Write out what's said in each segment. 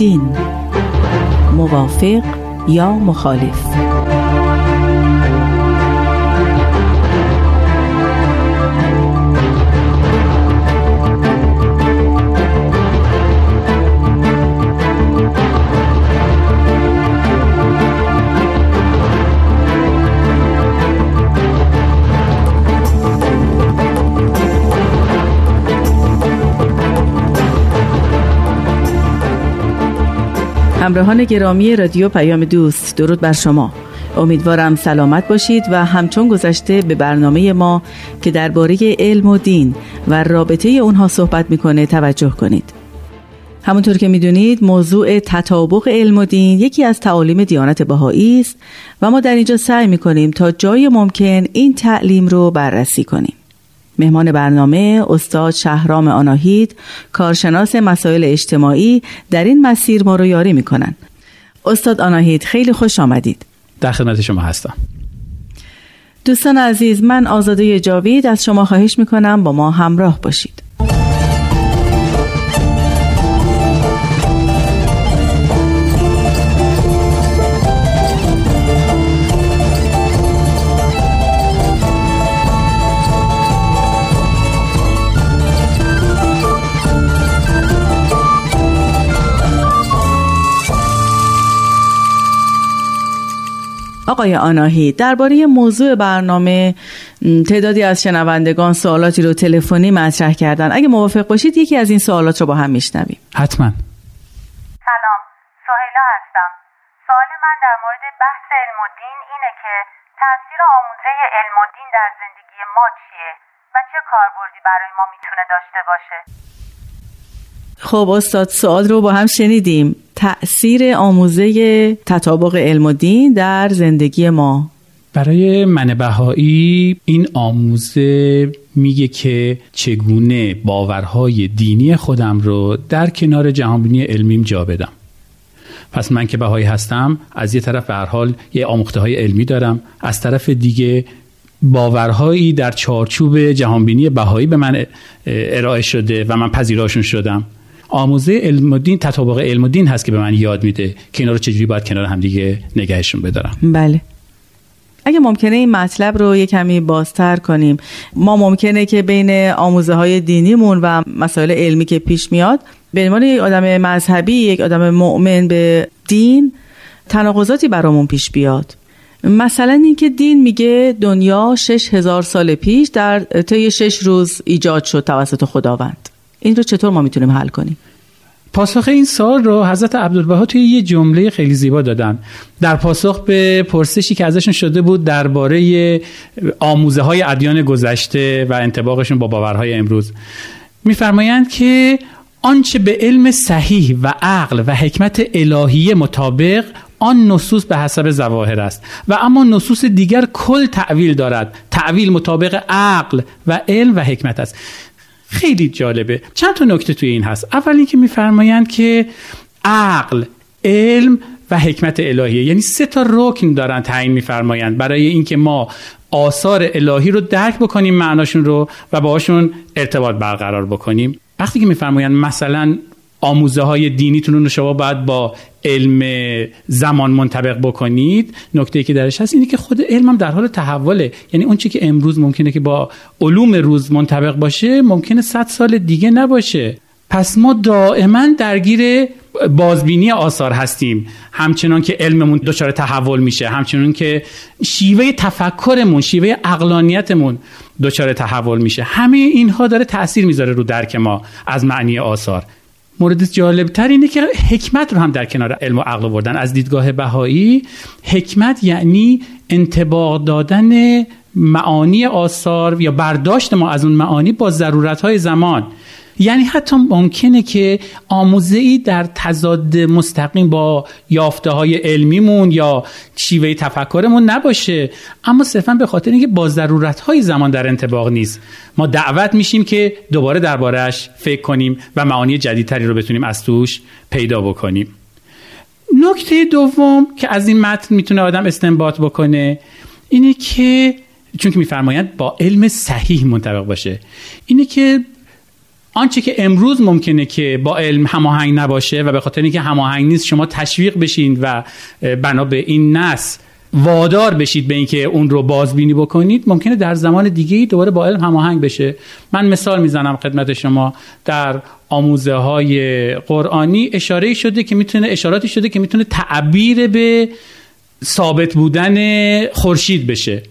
دین موافق یا مخالف؟ همراهان گرامی رادیو پیام دوست درود بر شما. امیدوارم سلامت باشید و همچون گذشته به برنامه ما که درباره علم و دین و رابطه اونها صحبت می‌کنه توجه کنید. همونطور که می‌دونید موضوع تطابق علم و دین یکی از تعالیم دیانت بهایی است و ما در اینجا سعی می‌کنیم تا جای ممکن این تعلیم رو بررسی کنیم. مهمان برنامه استاد شهرام آناهید کارشناس مسائل اجتماعی در این مسیر ما رو یاری می‌کنن. استاد آناهید خیلی خوش آمدید. در خدمت شما هستم. دوستان عزیز من آزاده جاوید از شما خواهش می‌کنم با ما همراه باشید. آقای آناهی درباره موضوع برنامه تعدادی از شنوندگان سوالاتی رو تلفنی مطرح کردن. اگه موافق باشید یکی از این سوالات رو با هم میشنویم. حتما. سلام سهیلا هستم. سوال من در مورد بحث علم و دین اینه که تاثیر آموزه علم و دین در زندگی ما چیه و چه کاربردی برای ما می‌تونه داشته باشه؟ خب استاد سوال رو با هم شنیدیم. تأثیر آموزه تطابق علم و دین در زندگی ما. برای من بهایی این آموزه میگه که چگونه باورهای دینی خودم رو در کنار جهانبینی علمیم جا بدم. پس من که بهایی هستم از یه طرف به حال یه آموخته های علمی دارم از طرف دیگه باورهایی در چارچوب جهانبینی بهایی به من ارائه شده و من پذیراشون شدم. آموزه علم دین تطابق علم دین هست که به من یاد میده. که اینا رو چجوری باید کنار هم دیگه نگهشون بدارم. بله. اگه ممکنه این مطلب رو یه کمی بازتر کنیم. ما ممکنه که بین آموزه های دینیمون و مسائل علمی که پیش میاد به عنوان یک آدم مذهبی یک آدم مؤمن به دین تناقضاتی برامون پیش بیاد. مثلا اینکه دین میگه دنیا شش هزار سال پیش در طی شش روز ایجاد شد توسط خداوند. این رو چطور ما می‌تونیم حل کنیم؟ پاسخ این سال رو حضرت عبدالبها توی یه جمله خیلی زیبا دادن. در پاسخ به پرسشی که ازشون شده بود درباره آموزه های ادیان گذشته و انتباقشون با باورهای امروز. میفرمایند که آنچه به علم صحیح و عقل و حکمت الهی مطابق آن نصوص به حسب زواهر است. و اما نصوص دیگر کل تعویل دارد. تعویل مطابق عقل و علم و حکمت است. خیلی جالبه. چند تا نکته توی این هست. اول اینکه میفرمایند که عقل علم و حکمت الهیه. یعنی سه تا رکن دارن تعیین میفرمایند. برای اینکه ما آثار الهی رو درک بکنیم معناشون رو و باهاشون ارتباط برقرار بکنیم. وقتی که میفرمایند مثلا آموزه های دینیتون رو شما باید با علم زمان منطبق بکنید. نکته که درش هست اینه که خود علم هم در حال تحوله. یعنی اون چی که امروز ممکنه که با علوم روز منطبق باشه ممکنه 100 سال دیگه نباشه. پس ما دائما درگیر بازبینی آثار هستیم. همچنان که علممون دچار تحول میشه همچنان که شیوه تفکرمون شیوه اقلانیتمون دچار تحول میشه. همه اینها داره تاثیر می‌ذاره رو درک ما از معنی آثار. مورد جالب تر اینه که حکمت رو هم در کنار علم و عقل بردن از دیدگاه بهایی حکمت یعنی انتباق دادن معانی آثار یا برداشت ما از اون معانی با ضرورت زمان. یعنی حتی ممکنه که آموزه ای در تضاد مستقیم با یافته های علمیمون یا شیوه تفکرمون نباشه. اما صرفا به خاطر اینکه با ضرورت های زمان در انتباق نیست. ما دعوت میشیم که دوباره دربارهش فکر کنیم و معانی جدیدتری رو بتونیم از توش پیدا بکنیم. نکته دوم که از این متن می‌تونه آدم استنباط بکنه اینه که چون که میفرمایند با علم صحیح منطبق باشه. اینه که آنچه که امروز ممکنه که با علم هماهنگ نباشه و به خاطر اینکه هماهنگ نیست شما تشویق بشین و بنا به این نسل وادار بشید به اینکه اون رو بازبینی بکنید ممکنه در زمان دیگه دوباره با علم هماهنگ بشه. من مثال می‌زنم خدمت شما. در آموزه های قرآنی اشاره شده که می‌تونه اشاراتی شده که می‌تونه تعبیر به ثابت بودن خورشید بشه.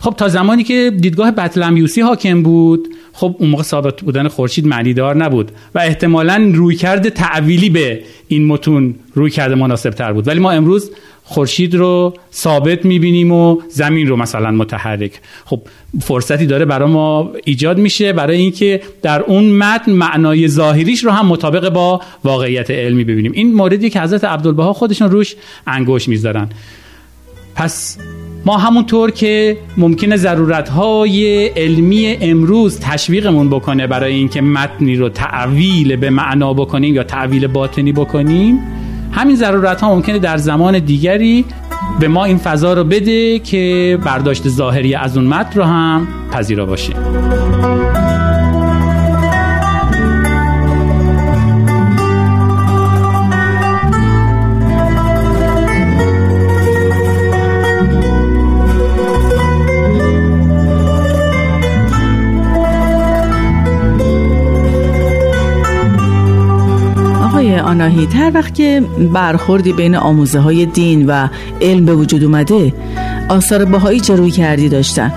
خب تا زمانی که دیدگاه بطلمیوسی حاکم بود خب اون موقع ثابت بودن خورشید معنی دار نبود و احتمالا روی کرده تعویلی به این متون روی کرده مناسب تر بود. ولی ما امروز خورشید رو ثابت می‌بینیم و زمین رو مثلا متحرک. خب فرصتی داره برای ما ایجاد میشه برای اینکه در اون متن معنای ظاهریش رو هم مطابق با واقعیت علمی ببینیم. این موردی که حضرت عبدالبها خودشون روش انگوش می‌ذارن. پس ما همونطور که ممکنه ضرورت های علمی امروز تشویقمون بکنه برای اینکه متنی رو تعویل به معنا بکنیم یا تعویل باطنی بکنیم همین ضرورت ها ممکنه در زمان دیگری به ما این فضا رو بده که برداشت ظاهری از اون متن رو هم پذیرا باشیم. آناهی هر وقت که برخوردی بین آموزه های دین و علم به وجود اومده آثار باهایی چه روی کردی داشتن؟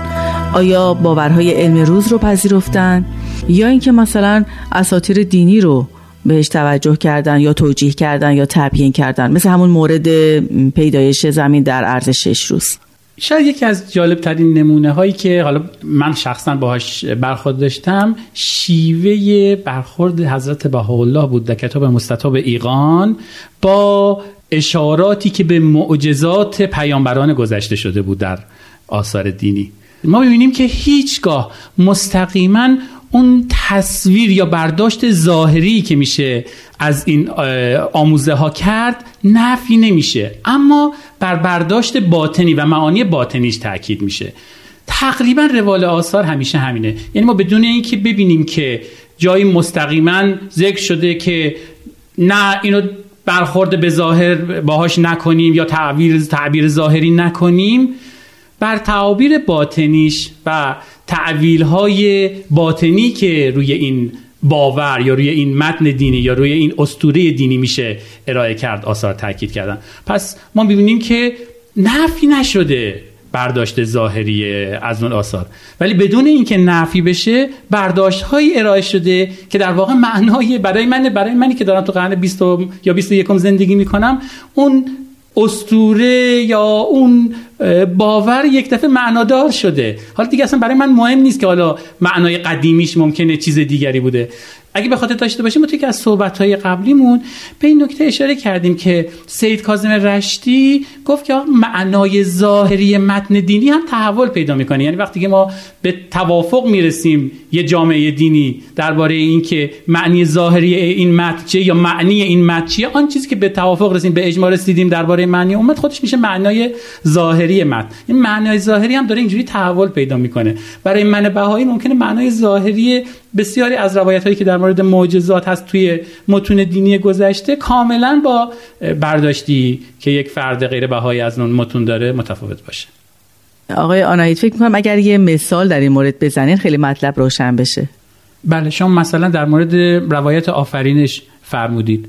آیا باورهای علم روز رو پذیرفتن؟ یا اینکه مثلا اساطیر دینی رو بهش توجه کردن یا توجیه کردن یا تبیین کردن؟ مثل همون مورد پیدایش زمین در عرض شش روز. شاید یکی از جالب ترین نمونه هایی که حالا من شخصا باهاش برخورد داشتم شیوه برخورد حضرت بهاءالله بود در کتاب مستطاب ایقان با اشاراتی که به معجزات پیامبران گذشته شده بود در آثار دینی. ما ببینیم که هیچگاه مستقیما اون تصویر یا برداشت ظاهری که میشه از این آموزه ها کرد نفی نمیشه. اما بر برداشت باطنی و معانی باطنیش تاکید میشه. تقریبا روال آثار همیشه همینه. یعنی ما بدون اینکه ببینیم که جایی مستقیما ذکر شده که نه اینو برخورد به ظاهر باهاش نکنیم یا تعبیر تعبیر ظاهری نکنیم بر تعابیر باطنیش و تعویل های باطنی که روی این باور یا روی این متن دینی یا روی این استوره دینی میشه ارائه کرد آثار تاکید کردن. پس ما ببینیم که نفی نشده برداشت ظاهری از اون آثار. ولی بدون اینکه نفی بشه برداشت های ارائه شده که در واقع معنای برای من برای منی که دارم تو قرن 20 یا 21 زندگی می‌کنم اون استوره یا اون باور یک دفعه معنادار شده. حالا دیگه اصلا برای من مهم نیست که حالا معنای قدیمیش ممکنه چیز دیگری بوده. اگه به خاطر داشته باشیم ما که از صحبت قبلیمون به این نکته اشاره کردیم که سید کاظم رشتی گفت که معنای ظاهری متن دینی هم تحول پیدا می‌کنه. یعنی وقتی که ما به توافق می‌رسیم یه جامعه دینی درباره اینکه معنی ظاهری این متن چیه یا معنی این متن چیه آن چیزی که به توافق رسیدیم به اجماع رسیدیم درباره معنی اومد خودش میشه معنای ظاهری متن. این معنای ظاهری هم داره اینجوری تحول پیدا می‌کنه. برای من بهایی ممکنه معنای ظاهری بسیاری از روایت هایی که در مورد معجزات هست توی متون دینی گذشته کاملا با برداشتی که یک فرد غیر بهایی از اون متون داره متفاوت باشه. آقای آنایت فکر می‌کنم اگر یه مثال در این مورد بزنین خیلی مطلب روشن بشه. بله شما مثلا در مورد روایت آفرینش فرمودید.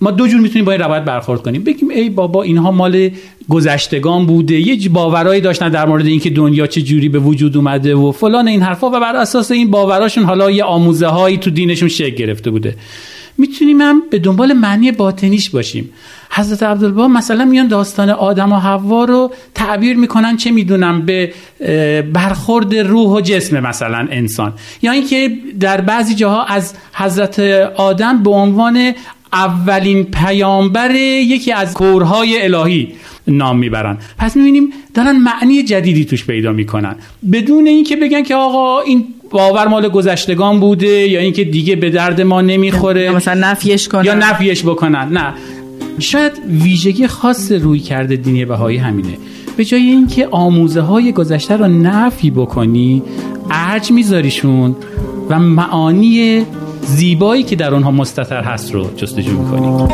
ما دو جور می‌تونیم با این روایت برخورد کنیم. بگیم ای بابا اینها مال گذشتگان بوده. یه باورایی داشتن در مورد اینکه دنیا چه جوری به وجود اومده و فلان این حرفا. و بر اساس این باوراشون حالا یه آموزه هایی تو دینشون شکل گرفته بوده. می‌تونیم هم به دنبال معنی باطنیش باشیم. حضرت عبدالبها مثلا میان داستان آدم و حوا رو تعبیر می‌کنن چه می‌دونم به برخورد روح و جسم مثلا انسان. یا اینکه در بعضی جاها از حضرت آدم به عنوان اولین پیامبر یکی از کورهای الهی نام می‌برن پس می‌بینیم دارن معنی جدیدی توش پیدا می‌کنن. بدون اینکه بگن که آقا این باور مال گذشتگان بوده یا اینکه دیگه به درد ما نمی‌خوره یا مثلا نفیش کنن. یا نفیش بکنن. نه. شاید ویژگی خاص روی کرده دینی بهایی همینه. به جای اینکه آموزه های گذشته رو نفی بکنی ارج میذاریشون و معانی زیبایی که در اونها مستطر هست رو جستجو می‌کنیم.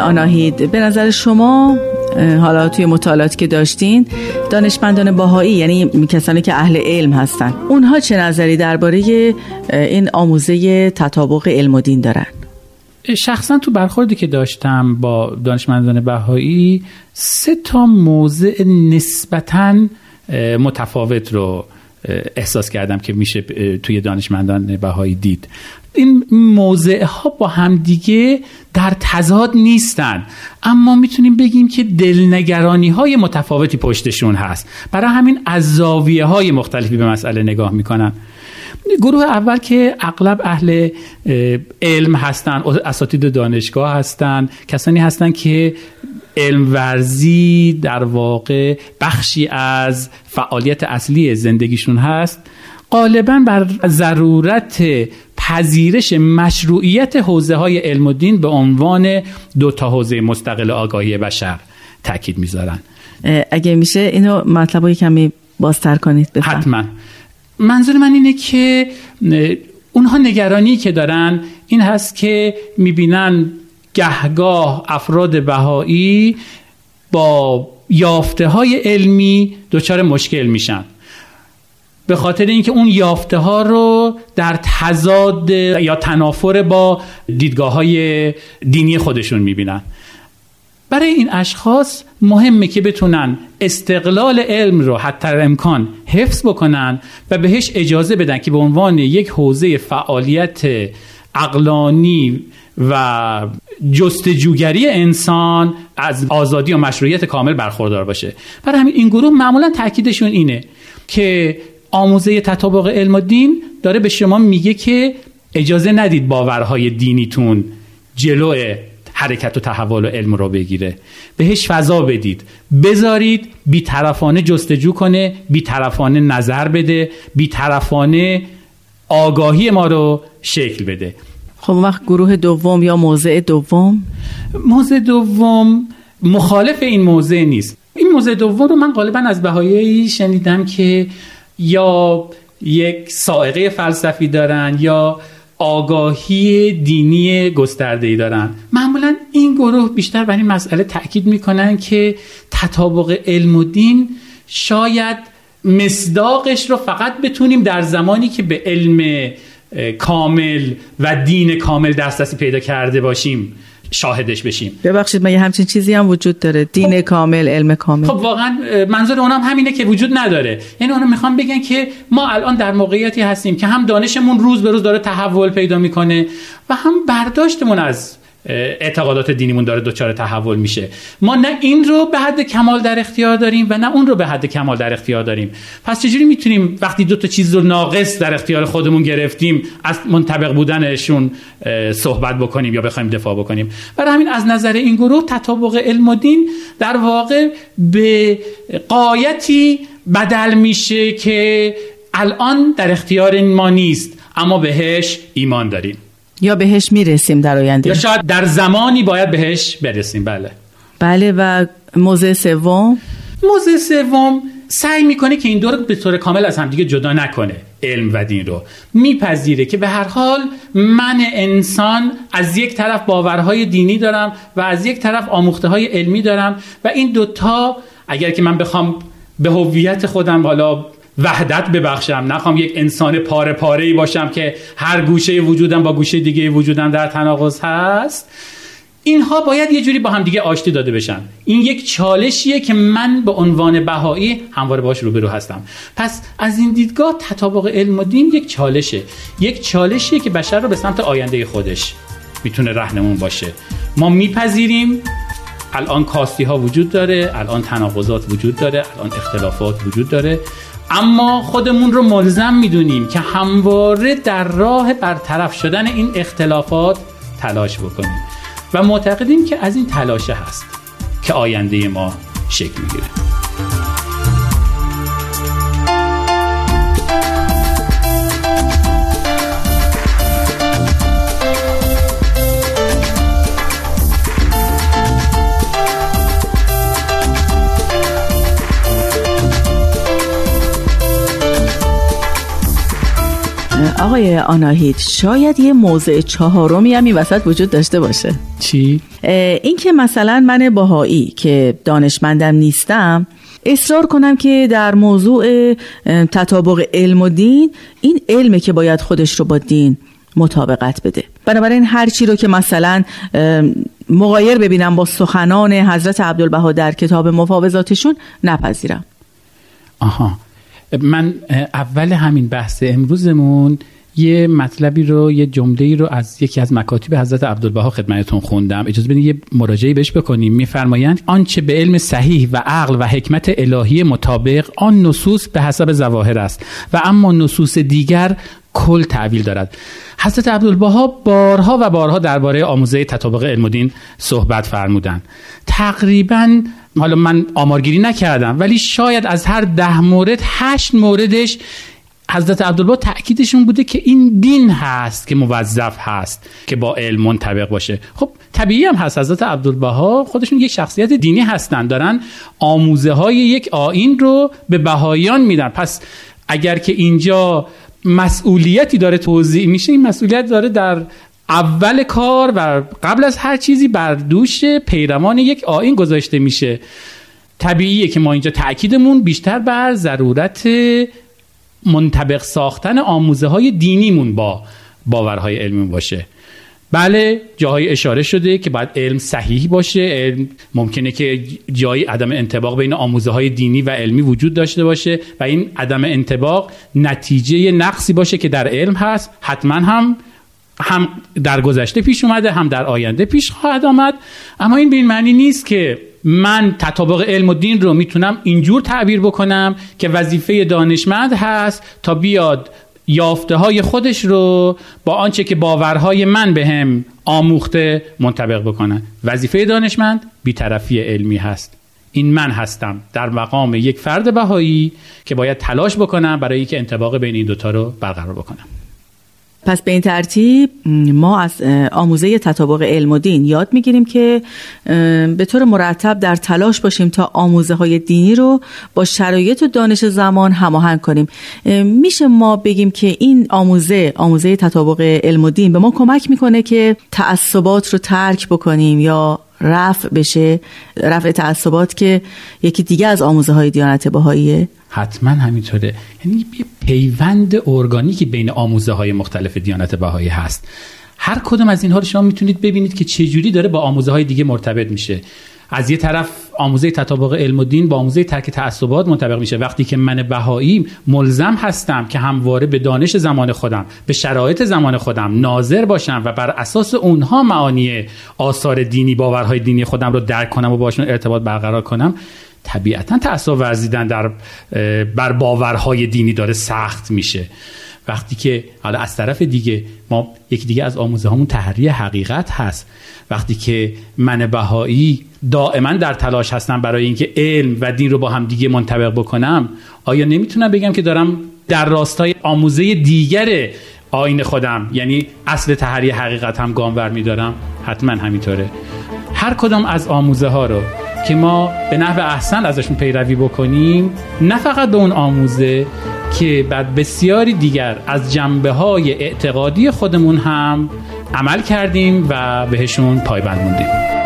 آناهید به نظر شما حالا توی مطالعاتی که داشتین دانشمندان باهایی یعنی کسانی که اهل علم هستن اونها چه نظری درباره این آموزه تطابق علم و دین دارن؟ شخصا تو برخوردی که داشتم با دانشمندان بهایی سه تا موضع نسبتا متفاوت رو احساس کردم که میشه توی دانشمندان بهایی دید. این موضع ها با همدیگه در تضاد نیستن. اما می‌تونیم بگیم که دلنگرانی های متفاوتی پشتشون هست. برای همین از زاویه های مختلفی به مسئله نگاه می‌کنن. گروه اول که اغلب اهل علم هستن اساتید دانشگاه هستن کسانی هستن که علم ورزی در واقع بخشی از فعالیت اصلی زندگیشون هست غالبا بر ضرورت پذیرش مشروعیت حوزه های علم و دین به عنوان دو تا حوزه مستقل آگاهی بشر تاکید می‌ذارن اگه میشه اینو مطلب کمی بازتر کنید بفهم. حتما منظور من اینه که اونها نگرانی که دارن این هست که می‌بینن گهگاه افراد بهایی با یافته های علمی دچار مشکل میشن. به خاطر اینکه اون یافته ها رو در تضاد یا تنافر با دیدگاه های دینی خودشون می‌بینن. برای این اشخاص مهمه که بتونن استقلال علم رو حتی امکان حفظ بکنن و بهش اجازه بدن که به عنوان یک حوزه فعالیت اقلانی و جستجوگری انسان از آزادی و مشروعیت کامل برخوردار باشه. برای همین این گروه معمولا تاکیدشون اینه که آموزه تطابق علم و دین داره به شما میگه که اجازه ندید باورهای دینیتون جلو حرکت و تحول و علم رو بگیره. بهش فضا بدید. بذارید بیطرفانه جستجو کنه بیطرفانه نظر بده بیطرفانه آگاهی ما رو شکل بده. خب وقت گروه دوم یا موضع دوم؟ موضع دوم مخالف این موضع نیست. این موضع دوم رو من غالبا از بهایی شنیدم که یا یک سائقه فلسفی دارن یا آگاهی دینی گسترده ای دارن. معمولا این گروه بیشتر بر این مسئله تاکید می‌کنن که تطابق علم و دین شاید مصداقش رو فقط بتونیم در زمانی که به علم کامل و دین کامل دسترسی پیدا کرده باشیم شاهدش بشیم. ببخشید من یه همچین چیزی هم وجود داره؟ دین خب. کامل علم کامل. خب واقعا منظور اونم همینه که وجود نداره. یعنی اونا می‌خوان بگن که ما الان در موقعیتی هستیم که هم دانشمون روز به روز داره تحول پیدا می‌کنه و هم برداشتمون از اعتقادات دینیمون داره دچار تحول میشه. ما نه این رو به حد کمال در اختیار داریم و نه اون رو به حد کمال در اختیار داریم. پس چجوری می‌تونیم وقتی دو تا چیز رو ناقص در اختیار خودمون گرفتیم از منطبق بودنشون صحبت بکنیم یا بخوایم دفاع بکنیم؟ برای همین از نظر این گروه تطابق علم و دین در واقع به قایتی بدل میشه که الان در اختیار ما نیست اما بهش ایمان داریم. یا بهش می‌رسیم در آینده؟ یا شاید در زمانی باید بهش برسیم بله. بله و موضع سوم؟ موضع سوم سعی می‌کنه که این دو رو به طور کامل از همدیگه جدا نکنه علم و دین رو. میپذیره که به هر حال من انسان از یک طرف باورهای دینی دارم و از یک طرف آموخته های علمی دارم و این دوتا اگر که من بخوام به هویت خودم حالا وحدت ببخشم. نخوام یک انسان پاره پاره ای باشم که هر گوشه وجودم با گوشه دیگه وجودم در تناقض هست. اینها باید یه جوری با هم دیگه آشتی داده بشن. این یک چالشیه که من به عنوان بهایی همواره باش روبرو هستم. پس از این دیدگاه تطابق علم و دین یک چالشه. یک چالشیه که بشر رو به سمت آینده خودش می‌تونه رهنمون باشه. ما میپذیریم. الان کاستی ها وجود داره الان تناقضات وجود داره الان اختلافات وجود داره. اما خودمون رو ملزم می‌دونیم که همواره در راه برطرف شدن این اختلافات تلاش بکنیم و معتقدیم که از این تلاشه هست که آینده ما شکل می‌گیره. آقای آناهید شاید یه موضع چهارمی هم این وسط وجود داشته باشه. چی؟ این که مثلا من باهایی که دانشمندم نیستم اصرار کنم که در موضوع تطابق علم و دین این علمه که باید خودش رو با دین مطابقت بده. بنابراین هر چی رو که مثلا مغایر ببینم با سخنان حضرت عبدالبها در کتاب مفاوضاتشون نپذیرم. آها. من اول همین بحث امروزمون یه مطلبی رو یه جمله رو از یکی از مکاتب حضرت عبدالبها خدمتتون خوندم. اجازه بدین یه مراجعه بهش بکنیم. میفرمایند آنچه به علم صحیح و عقل و حکمت الهی مطابق آن نصوص به حسب ظواهر است و اما نصوص دیگر کل تعویل دارد. حضرت عبدالبها بارها و بارها درباره آموزه تطابق علم دین صحبت فرمودند. تقریبا حالا من آمارگیری نکردم ولی شاید از هر ده مورد هشت موردش حضرت عبدالبها تاکیدشون بوده که این دین هست که موظف هست که با علم منطبق باشه. خب طبیعی هم هست. حضرت عبدالبها خودشون یک شخصیت دینی هستن. دارن آموزه های یک آین رو به بهاییان میدن. پس اگر که اینجا مسئولیتی داره توضیح میشه این مسئولیت داره در اول کار و قبل از هر چیزی بر دوش پیروان یک آین گذاشته میشه. طبیعیه که ما اینجا تاکیدمون بیشتر بر ضرورت منطبق ساختن آموزه های دینیمون با باورهای علمی باشه. بله جاهای اشاره شده که باید علم صحیح باشه علم ممکنه که جایی عدم انتباق بین آموزه های دینی و علمی وجود داشته باشه و این عدم انتباق نتیجه نقصی باشه که در علم هست. حتما هم هم در گذشته پیش اومده هم در آینده پیش خواهد آمد. اما این به این معنی نیست که من تطابق علم و دین رو می‌تونم اینجور تعبیر بکنم که وظیفه دانشمند هست تا بیاد یافته های خودش رو با آنچه که باورهای من به هم آموخته منطبق بکنن. وظیفه دانشمند بیطرفی علمی هست. این من هستم. در مقام یک فرد بهایی که باید تلاش بکنم برای که انتباق بین این دوتا رو برقرار بکنم. پس به این ترتیب ما از آموزه تطابق علم و دین یاد می‌گیریم که به طور مرتب در تلاش باشیم تا آموزه های دینی رو با شرایط و دانش زمان هماهنگ کنیم. میشه ما بگیم که این آموزه آموزه تطابق علم و دین به ما کمک می‌کنه که تعصبات رو ترک بکنیم یا رفع بشه رفع تعصبات که یکی دیگه از آموزه های دیانت بهاییه. حتما همینطوره. یعنی پیوند ارگانیکی بین آموزه های مختلف دیانت بهایی هست. هر کدوم از اینها رو شما می‌تونید ببینید که چجوری داره با آموزه های دیگه مرتبط میشه. از یه طرف آموزه تطابق علم و دین با آموزه ترک تعصبات منطبق میشه. وقتی که من بهایی ملزم هستم که همواره به دانش زمان خودم به شرایط زمان خودم ناظر باشم و بر اساس اونها معانی آثار دینی باورهای دینی خودم رو درک کنم و باشون ارتباط برقرار کنم طبیعتا تعصب ورزیدن در بر باورهای دینی داره سخت میشه. وقتی که حالا از طرف دیگه ما یکی دیگه از آموزه همون تحری حقیقت هست. وقتی که من بهایی دائما در تلاش هستم برای اینکه علم و دین رو با هم دیگه منطبق بکنم آیا نمی‌تونم بگم که دارم در راستای آموزه دیگر آین خودم یعنی اصل تحری حقیقت هم گام میدارم؟ حتما همینطوره. هر کدام از آموزه ها رو که ما به نحو احسن ازشون پیروی بکنیم نه فقط به اون آموزه که بعد بسیاری دیگر از جنبه های اعتقادی خودمون هم عمل کردیم و بهشون پایبند موندیم.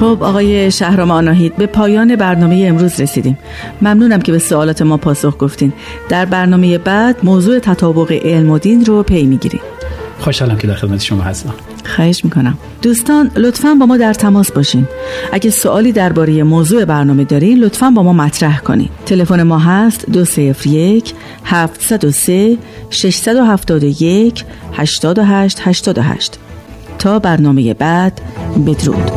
خب آقای شهرام آناهید به پایان برنامه امروز رسیدیم. ممنونم که به سوالات ما پاسخ گفتین. در برنامه بعد موضوع تطابق علم و دین رو پی می‌گیریم. خوشحالم که در خدمت شما هستم. خواهش می‌کنم. دوستان لطفا با ما در تماس باشین. اگه سوالی درباره موضوع برنامه دارین لطفا با ما مطرح کنید. تلفن ما هست 201 703 671 8888 تا برنامه بعد. بدرود.